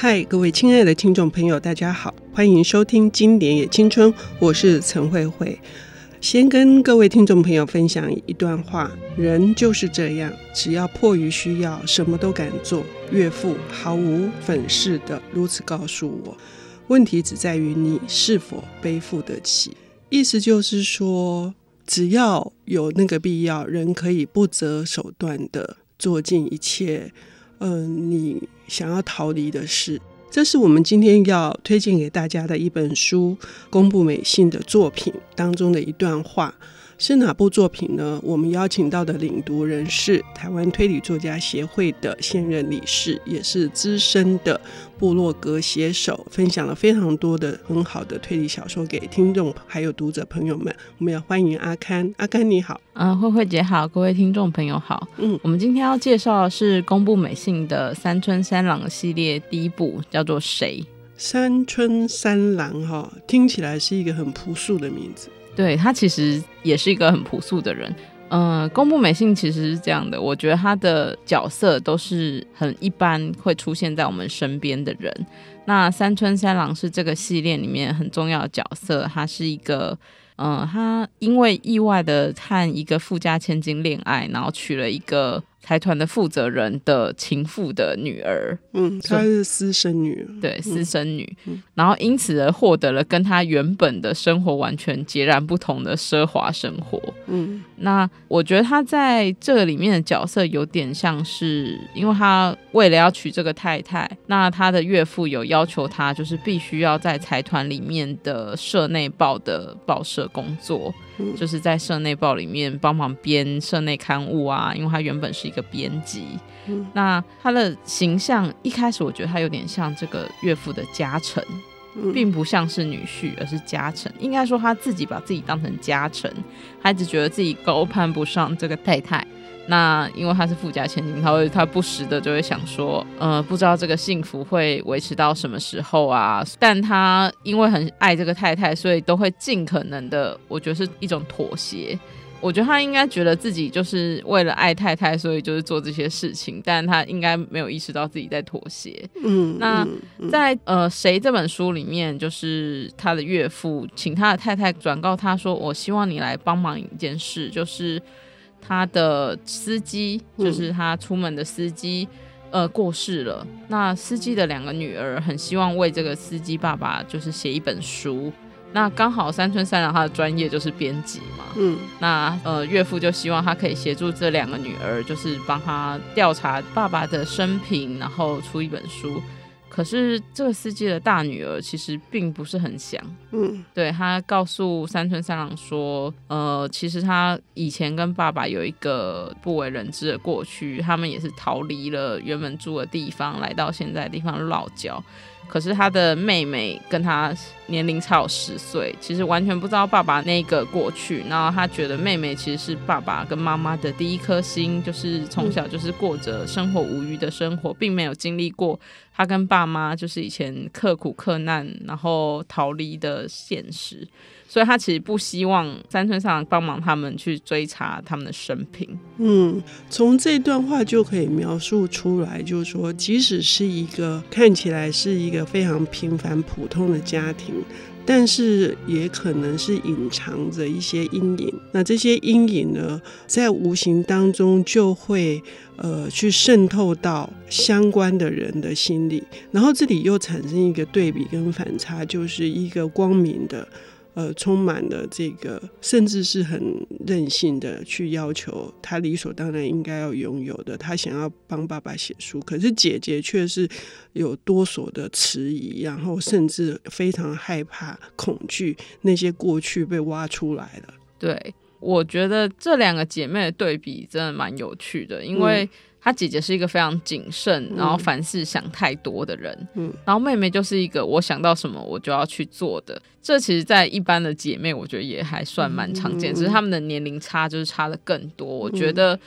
嗨，各位亲爱的听众朋友，大家好，欢迎收听《经典也青春》，我是陈慧慧。先跟各位听众朋友分享一段话：人就是这样，只要迫于需要，什么都敢做。岳父毫无粉饰的如此告诉我。问题只在于你是否背负得起。意思就是说，只要有那个必要，人可以不择手段的做尽一切，嗯，你想要逃离的事。这是我们今天要推荐给大家的一本书，公布美信的作品当中的一段话。是哪部作品呢？我们邀请到的领读人是台湾推理作家协会的现任理事，也是资深的部落格写手，分享了非常多的很好的推理小说给听众还有读者朋友们。我们要欢迎阿堪，阿堪你好，嗯，慧慧姐好，各位听众朋友好，嗯，我们今天要介绍的是宫部美幸的三村三郎系列第一部，叫做谁？三村三郎哈，听起来是一个很朴素的名字。对，他其实也是一个很朴素的人，嗯、呃，宫部美信其实是这样的，我觉得他的角色都是很一般会出现在我们身边的人。那三春三郎是这个系列里面很重要的角色，他是一个，嗯、呃，他因为意外的和一个富家千金恋爱，然后娶了一个。财团的负责人的情妇的女儿，嗯，她是私生女，对，私生女，嗯，然后因此而获得了跟她原本的生活完全截然不同的奢华生活，嗯，那我觉得她在这个里面的角色有点像是，因为她为了要娶这个太太，那她的岳父有要求她，就是必须要在财团里面的社内报的报社工作。就是在社内报里面帮忙编社内刊物啊，因为她原本是一个编辑。嗯，那他的形象一开始我觉得他有点像这个岳父的家臣，并不像是女婿，而是家臣。应该说他自己把自己当成家臣，他一直觉得自己高攀不上这个太太。那因为他是富家千金，他会他不时的就会想说，呃，不知道这个幸福会维持到什么时候啊？但他因为很爱这个太太，所以都会尽可能的，我觉得是一种妥协。我觉得他应该觉得自己就是为了爱太太，所以就是做这些事情，但他应该没有意识到自己在妥协。嗯，那在呃谁这本书里面，就是他的岳父请他的太太转告他说，我希望你来帮忙一件事，就是。他的司机就是他出门的司机，嗯，呃，过世了。那司机的两个女儿很希望为这个司机爸爸就是写一本书。那刚好三村三郎他的专业就是编辑嘛，嗯，那呃岳父就希望他可以协助这两个女儿，就是帮他调查爸爸的生平，然后出一本书。可是这个司机的大女儿其实并不是很想，嗯，对，他告诉三村三郎说，呃，其实他以前跟爸爸有一个不为人知的过去，他们也是逃离了原本住的地方，来到现在的地方落脚。可是他的妹妹跟他年龄差有十岁，其实完全不知道爸爸那个过去。然后他觉得妹妹其实是爸爸跟妈妈的第一颗心，就是从小就是过着生活无忧的生活，并没有经历过他跟爸妈就是以前刻苦克难然后逃离的现实。所以他其实不希望三村上帮忙他们去追查他们的生平。嗯，从这段话就可以描述出来，就是说，即使是一个看起来是一个非常平凡普通的家庭，但是也可能是隐藏着一些阴影。那这些阴影呢，在无形当中就会呃去渗透到相关的人的心里，然后这里又产生一个对比跟反差，就是一个光明的。呃，充满了这个，甚至是很任性的去要求他理所当然应该要拥有的。他想要帮爸爸写书，可是姐姐却是有多所的迟疑，然后甚至非常害怕、恐惧那些过去被挖出来了。对，我觉得这两个姐妹的对比真的蛮有趣的，因为。嗯她姐姐是一个非常谨慎，然后凡事想太多的人，嗯，然后妹妹就是一个我想到什么我就要去做的。这其实，在一般的姐妹，我觉得也还算蛮常见，只是她们的年龄差就是差的更多。我觉得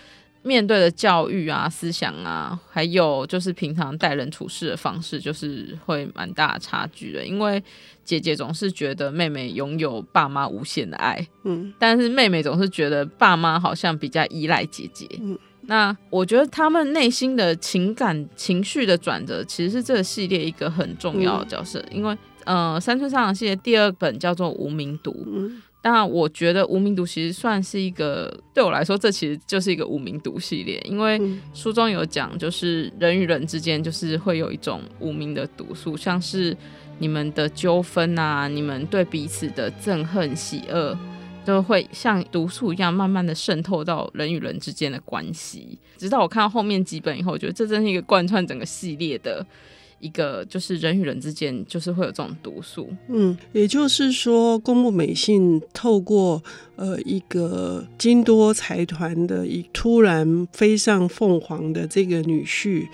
面对的教育啊、思想啊，还有就是平常待人处事的方式，就是会蛮大的差距的。因为姐姐总是觉得妹妹拥有爸妈无限的爱，嗯，但是妹妹总是觉得爸妈好像比较依赖姐姐，嗯。那我觉得他们内心的情感情绪的转折，其实是这个系列一个很重要的角色。嗯、因为呃，山村上郎系列第二本叫做《无名毒》。嗯当然，我觉得无名毒其实算是一个对我来说，这其实就是一个无名毒系列，因为书中有讲，就是人与人之间就是会有一种无名的毒素，像是你们的纠纷啊，你们对彼此的憎恨、喜恶，都会像毒素一样慢慢的渗透到人与人之间的关系。直到我看到后面几本以后，我觉得这真是一个贯穿整个系列的。一个就是人与人之间就是会有这种毒素，嗯，也就是说，宫部美幸透过呃一个金多财团的一突然飞上凤凰的这个女婿，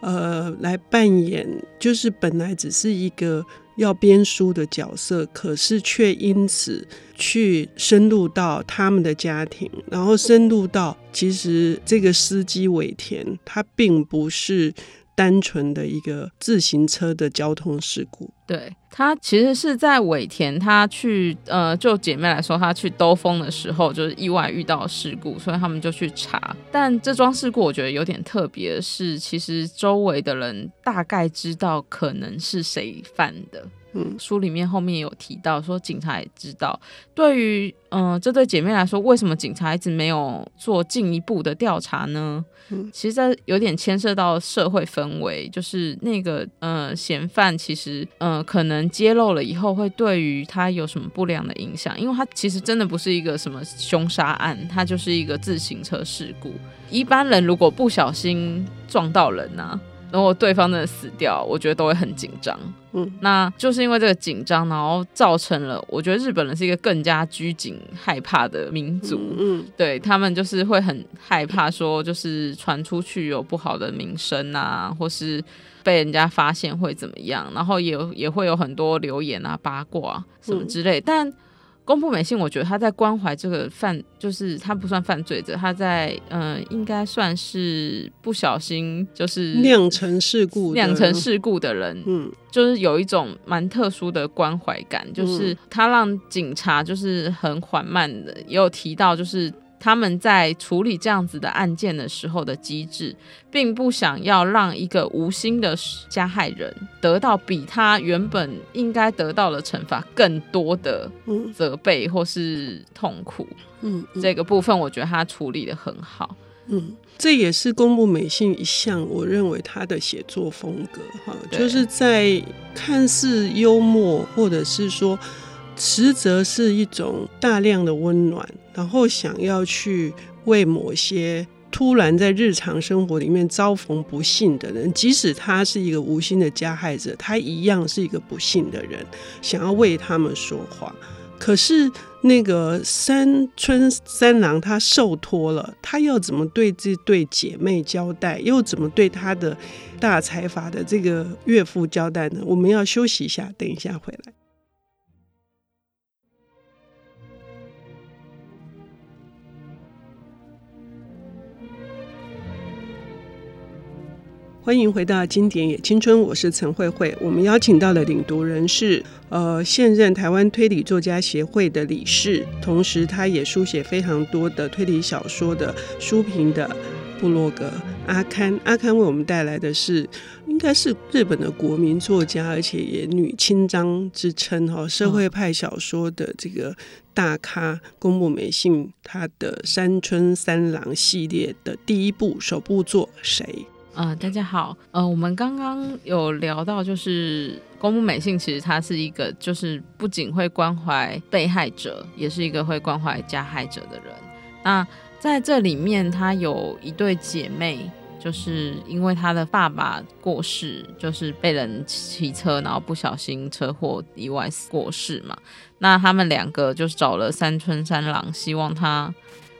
呃，来扮演就是本来只是一个要编书的角色，可是却因此去深入到他们的家庭，然后深入到其实这个司机尾田他并不是。单纯的一个自行车的交通事故，对，他其实是在尾田，他去呃，就姐妹来说，他去兜风的时候，就是意外遇到事故，所以他们就去查。但这桩事故我觉得有点特别的是，其实周围的人大概知道可能是谁犯的。嗯，书里面后面有提到说，警察也知道。对于嗯、呃、这对姐妹来说，为什么警察一直没有做进一步的调查呢？嗯，其实这有点牵涉到社会氛围，就是那个呃嫌犯其实呃可能揭露了以后，会对于他有什么不良的影响？因为他其实真的不是一个什么凶杀案，他就是一个自行车事故。一般人如果不小心撞到人呢、啊？如果对方真的死掉，我觉得都会很紧张。嗯，那就是因为这个紧张，然后造成了我觉得日本人是一个更加拘谨、害怕的民族。嗯，对他们就是会很害怕，说就是传出去有不好的名声啊，或是被人家发现会怎么样，然后也也会有很多留言啊、八卦什么之类，但。宫部美幸，我觉得他在关怀这个犯，就是他不算犯罪者，他在嗯、呃，应该算是不小心就是酿成事故、酿成事故的人，嗯，就是有一种蛮特殊的关怀感，就是他让警察就是很缓慢的，也有提到就是。他们在处理这样子的案件的时候的机制，并不想要让一个无心的加害人得到比他原本应该得到的惩罚更多的责备或是痛苦。嗯，嗯，这个部分我觉得他处理的很好。嗯，这也是公布美幸一项我认为他的写作风格哈，就是在看似幽默或者是说。实则是一种大量的温暖，然后想要去为某些突然在日常生活里面遭逢不幸的人，即使他是一个无心的加害者，他一样是一个不幸的人，想要为他们说话。可是那个山村三郎他受托了，他要怎么对这对姐妹交代，又怎么对他的大财阀的这个岳父交代呢？我们要休息一下，等一下回来。欢迎回到《经典也青春》，我是陈慧慧。我们邀请到的领读人是呃现任台湾推理作家协会的理事，同时他也书写非常多的推理小说的书评的部落格阿堪。阿堪为我们带来的是应该是日本的国民作家，而且也女亲章之称哈，社会派小说的这个大咖宫部美幸，他的山村三郎系列的第一部首部作谁？呃，大家好，呃，我们刚刚有聊到，就是宫部美幸，其实她是一个，就是不仅会关怀被害者，也是一个会关怀加害者的人。那在这里面，她有一对姐妹，就是因为她的爸爸过世，就是被人骑车，然后不小心车祸意外过世嘛。那他们两个就是找了山村三郎，希望他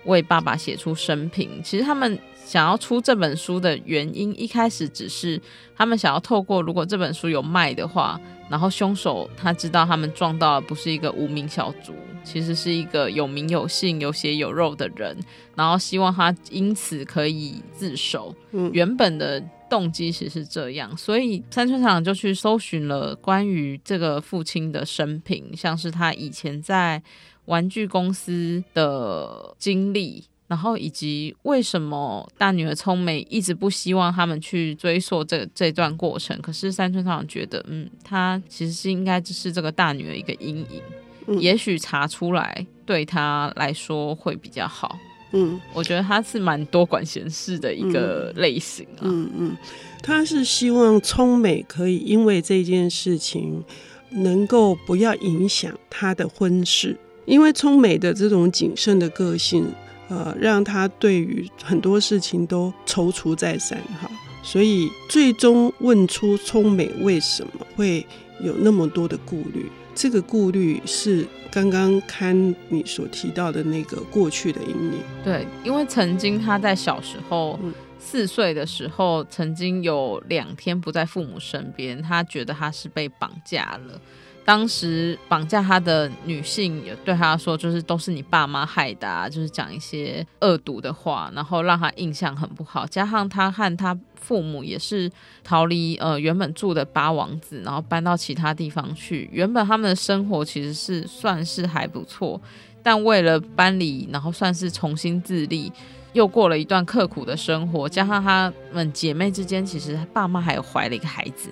为爸爸写出生平。其实他们。想要出这本书的原因，一开始只是他们想要透过，如果这本书有卖的话，然后凶手他知道他们撞到的不是一个无名小卒，其实是一个有名有姓、有血有肉的人，然后希望他因此可以自首。嗯，原本的动机其实是这样，所以山村长就去搜寻了关于这个父亲的生平，像是他以前在玩具公司的经历。然后以及为什么大女儿聪美一直不希望他们去追溯这这段过程，可是三村上郎觉得，嗯，他其实是应该只是这个大女儿一个阴影，嗯、也许查出来对他来说会比较好。嗯，我觉得他是蛮多管闲事的一个类型啊。嗯嗯，他是希望聪美可以因为这件事情能够不要影响他的婚事，因为聪美的这种谨慎的个性。呃，让他对于很多事情都踌躇再三哈，所以最终问出聪美为什么会有那么多的顾虑，这个顾虑是刚刚看你所提到的那个过去的阴影。对，因为曾经他在小时候四岁的时候，曾经有两天不在父母身边，他觉得他是被绑架了。当时绑架他的女性有对他说，就是都是你爸妈害的，就是讲一些恶毒的话，然后让他印象很不好。加上他和他父母也是逃离呃原本住的八王子，然后搬到其他地方去。原本他们的生活其实是算是还不错，但为了搬离，然后算是重新自立，又过了一段刻苦的生活。加上他们姐妹之间，其实爸妈还有怀了一个孩子。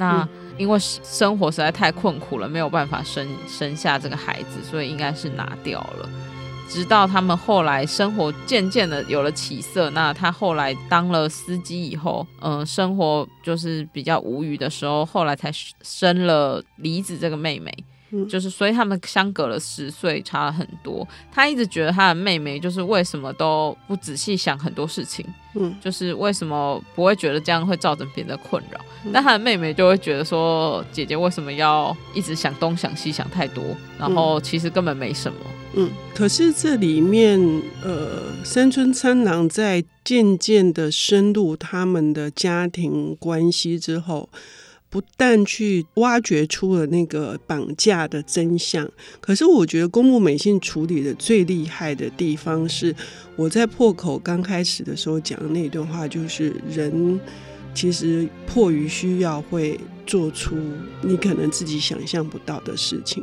那因为生活实在太困苦了，没有办法生生下这个孩子，所以应该是拿掉了。直到他们后来生活渐渐的有了起色，那他后来当了司机以后，嗯、呃，生活就是比较无语的时候，后来才生了梨子这个妹妹。就是，所以他们相隔了十岁，差了很多。他一直觉得他的妹妹就是为什么都不仔细想很多事情，嗯，就是为什么不会觉得这样会造成别人的困扰。嗯、但他的妹妹就会觉得说，姐姐为什么要一直想东想西想太多？然后其实根本没什么。嗯，可是这里面，呃，山村三郎在渐渐的深入他们的家庭关系之后。不但去挖掘出了那个绑架的真相，可是我觉得宫部美幸处理的最厉害的地方是，我在破口刚开始的时候讲的那段话，就是人其实迫于需要会做出你可能自己想象不到的事情。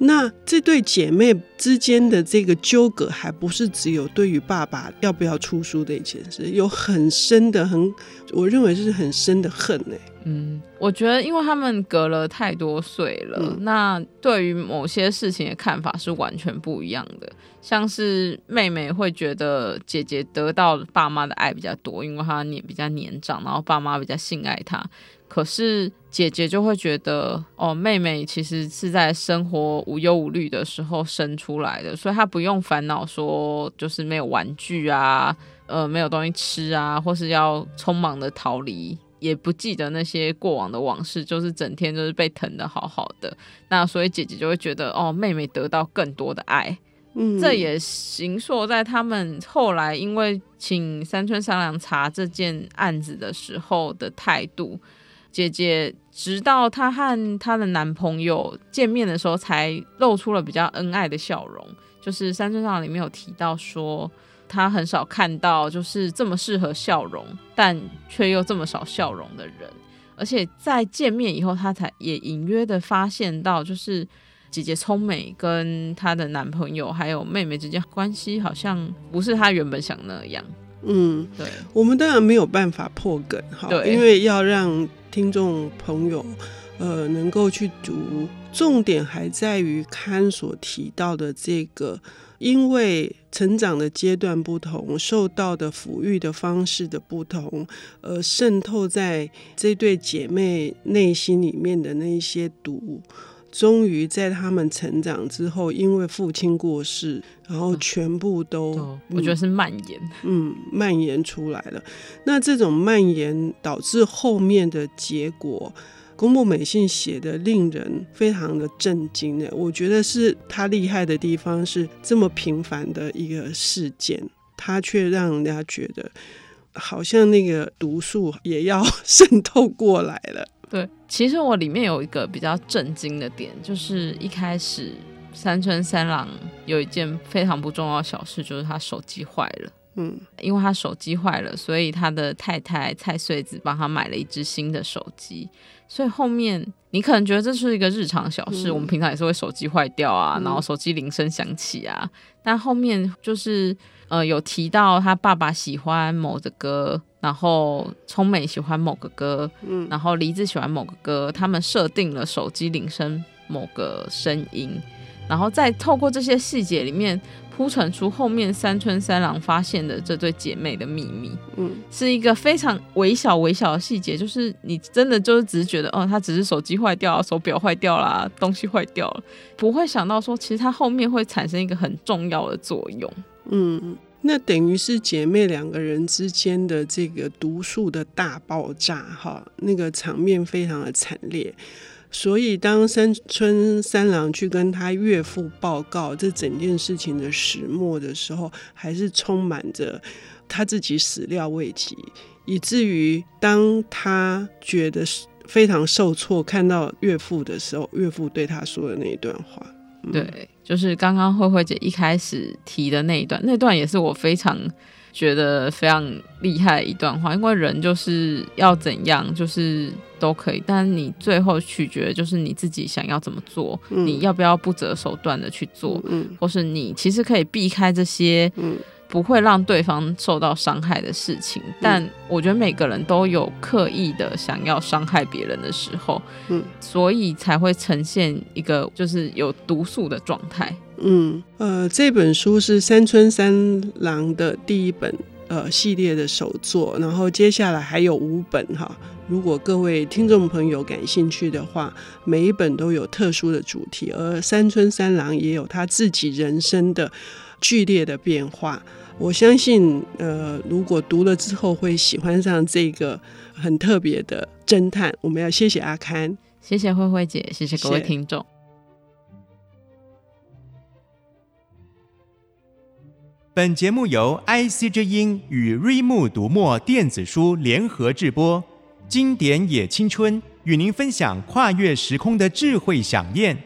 那这对姐妹之间的这个纠葛，还不是只有对于爸爸要不要出书的一件事，有很深的、很我认为是很深的恨呢。嗯，我觉得因为他们隔了太多岁了，嗯、那对于某些事情的看法是完全不一样的。像是妹妹会觉得姐姐得到爸妈的爱比较多，因为她年比较年长，然后爸妈比较信爱她。可是姐姐就会觉得，哦，妹妹其实是在生活无忧无虑的时候生出来的，所以她不用烦恼说就是没有玩具啊，呃，没有东西吃啊，或是要匆忙的逃离，也不记得那些过往的往事，就是整天就是被疼的好好的。那所以姐姐就会觉得，哦，妹妹得到更多的爱。嗯，这也形塑在他们后来因为请三村商量查这件案子的时候的态度。姐姐直到她和她的男朋友见面的时候，才露出了比较恩爱的笑容。就是三村上里面有提到说，她很少看到就是这么适合笑容，但却又这么少笑容的人。而且在见面以后，她才也隐约的发现到，就是姐姐聪美跟她的男朋友还有妹妹之间关系，好像不是她原本想那样。嗯，对，我们当然没有办法破梗哈，因为要让。听众朋友，呃，能够去读，重点还在于刊所提到的这个，因为成长的阶段不同，受到的抚育的方式的不同，而渗透在这对姐妹内心里面的那些毒。终于在他们成长之后，因为父亲过世，然后全部都，嗯、我觉得是蔓延，嗯，蔓延出来了。那这种蔓延导致后面的结果，宫部美信写的令人非常的震惊的。我觉得是他厉害的地方是这么平凡的一个事件，他却让人家觉得好像那个毒素也要渗透过来了。对，其实我里面有一个比较震惊的点，就是一开始三村三郎有一件非常不重要的小事，就是他手机坏了。嗯，因为他手机坏了，所以他的太太蔡穗子帮他买了一只新的手机。所以后面你可能觉得这是一个日常小事，嗯、我们平常也是会手机坏掉啊，然后手机铃声响起啊。但后面就是呃，有提到他爸爸喜欢某个歌，然后聪美喜欢某个歌，嗯，然后梨子喜欢某个歌，他们设定了手机铃声某个声音，然后再透过这些细节里面铺陈出后面三村三郎发现的这对姐妹的秘密，嗯，是一个非常微小微小的细节，就是你真的就是只是觉得，哦，他只是手机坏掉，手表坏掉啦，东西坏掉了，不会想到说其实他后面会产生一个很重要的作用。嗯，那等于是姐妹两个人之间的这个毒素的大爆炸，哈，那个场面非常的惨烈。所以当三春三郎去跟他岳父报告这整件事情的始末的时候，还是充满着他自己始料未及，以至于当他觉得非常受挫，看到岳父的时候，岳父对他说的那一段话，嗯、对。就是刚刚慧慧姐一开始提的那一段，那段也是我非常觉得非常厉害的一段话。因为人就是要怎样，就是都可以，但你最后取决就是你自己想要怎么做，嗯、你要不要不择手段的去做，嗯、或是你其实可以避开这些。嗯不会让对方受到伤害的事情，但我觉得每个人都有刻意的想要伤害别人的时候，嗯，所以才会呈现一个就是有毒素的状态。嗯，呃，这本书是三村三郎的第一本呃系列的首作，然后接下来还有五本哈。如果各位听众朋友感兴趣的话，每一本都有特殊的主题，而三村三郎也有他自己人生的剧烈的变化。我相信，呃，如果读了之后会喜欢上这个很特别的侦探。我们要谢谢阿堪，谢谢慧慧姐，谢谢各位听众。本节目由 IC 之音与瑞木读墨电子书联合制播，经典也青春与您分享跨越时空的智慧饗宴。